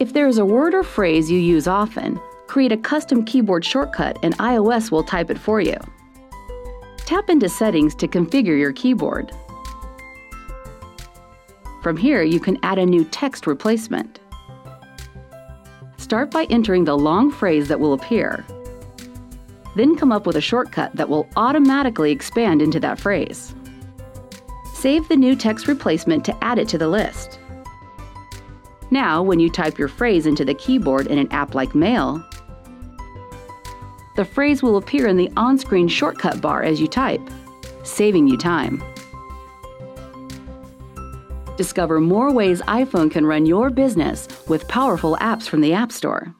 If there is a word or phrase you use often, create a custom keyboard shortcut and iOS will type it for you. Tap into Settings to configure your keyboard. From here, you can add a new text replacement. Start by entering the long phrase that will appear. Then come up with a shortcut that will automatically expand into that phrase. Save the new text replacement to add it to the list. Now, when you type your phrase into the keyboard in an app like Mail, the phrase will appear in the on screen shortcut bar as you type, saving you time. Discover more ways iPhone can run your business with powerful apps from the App Store.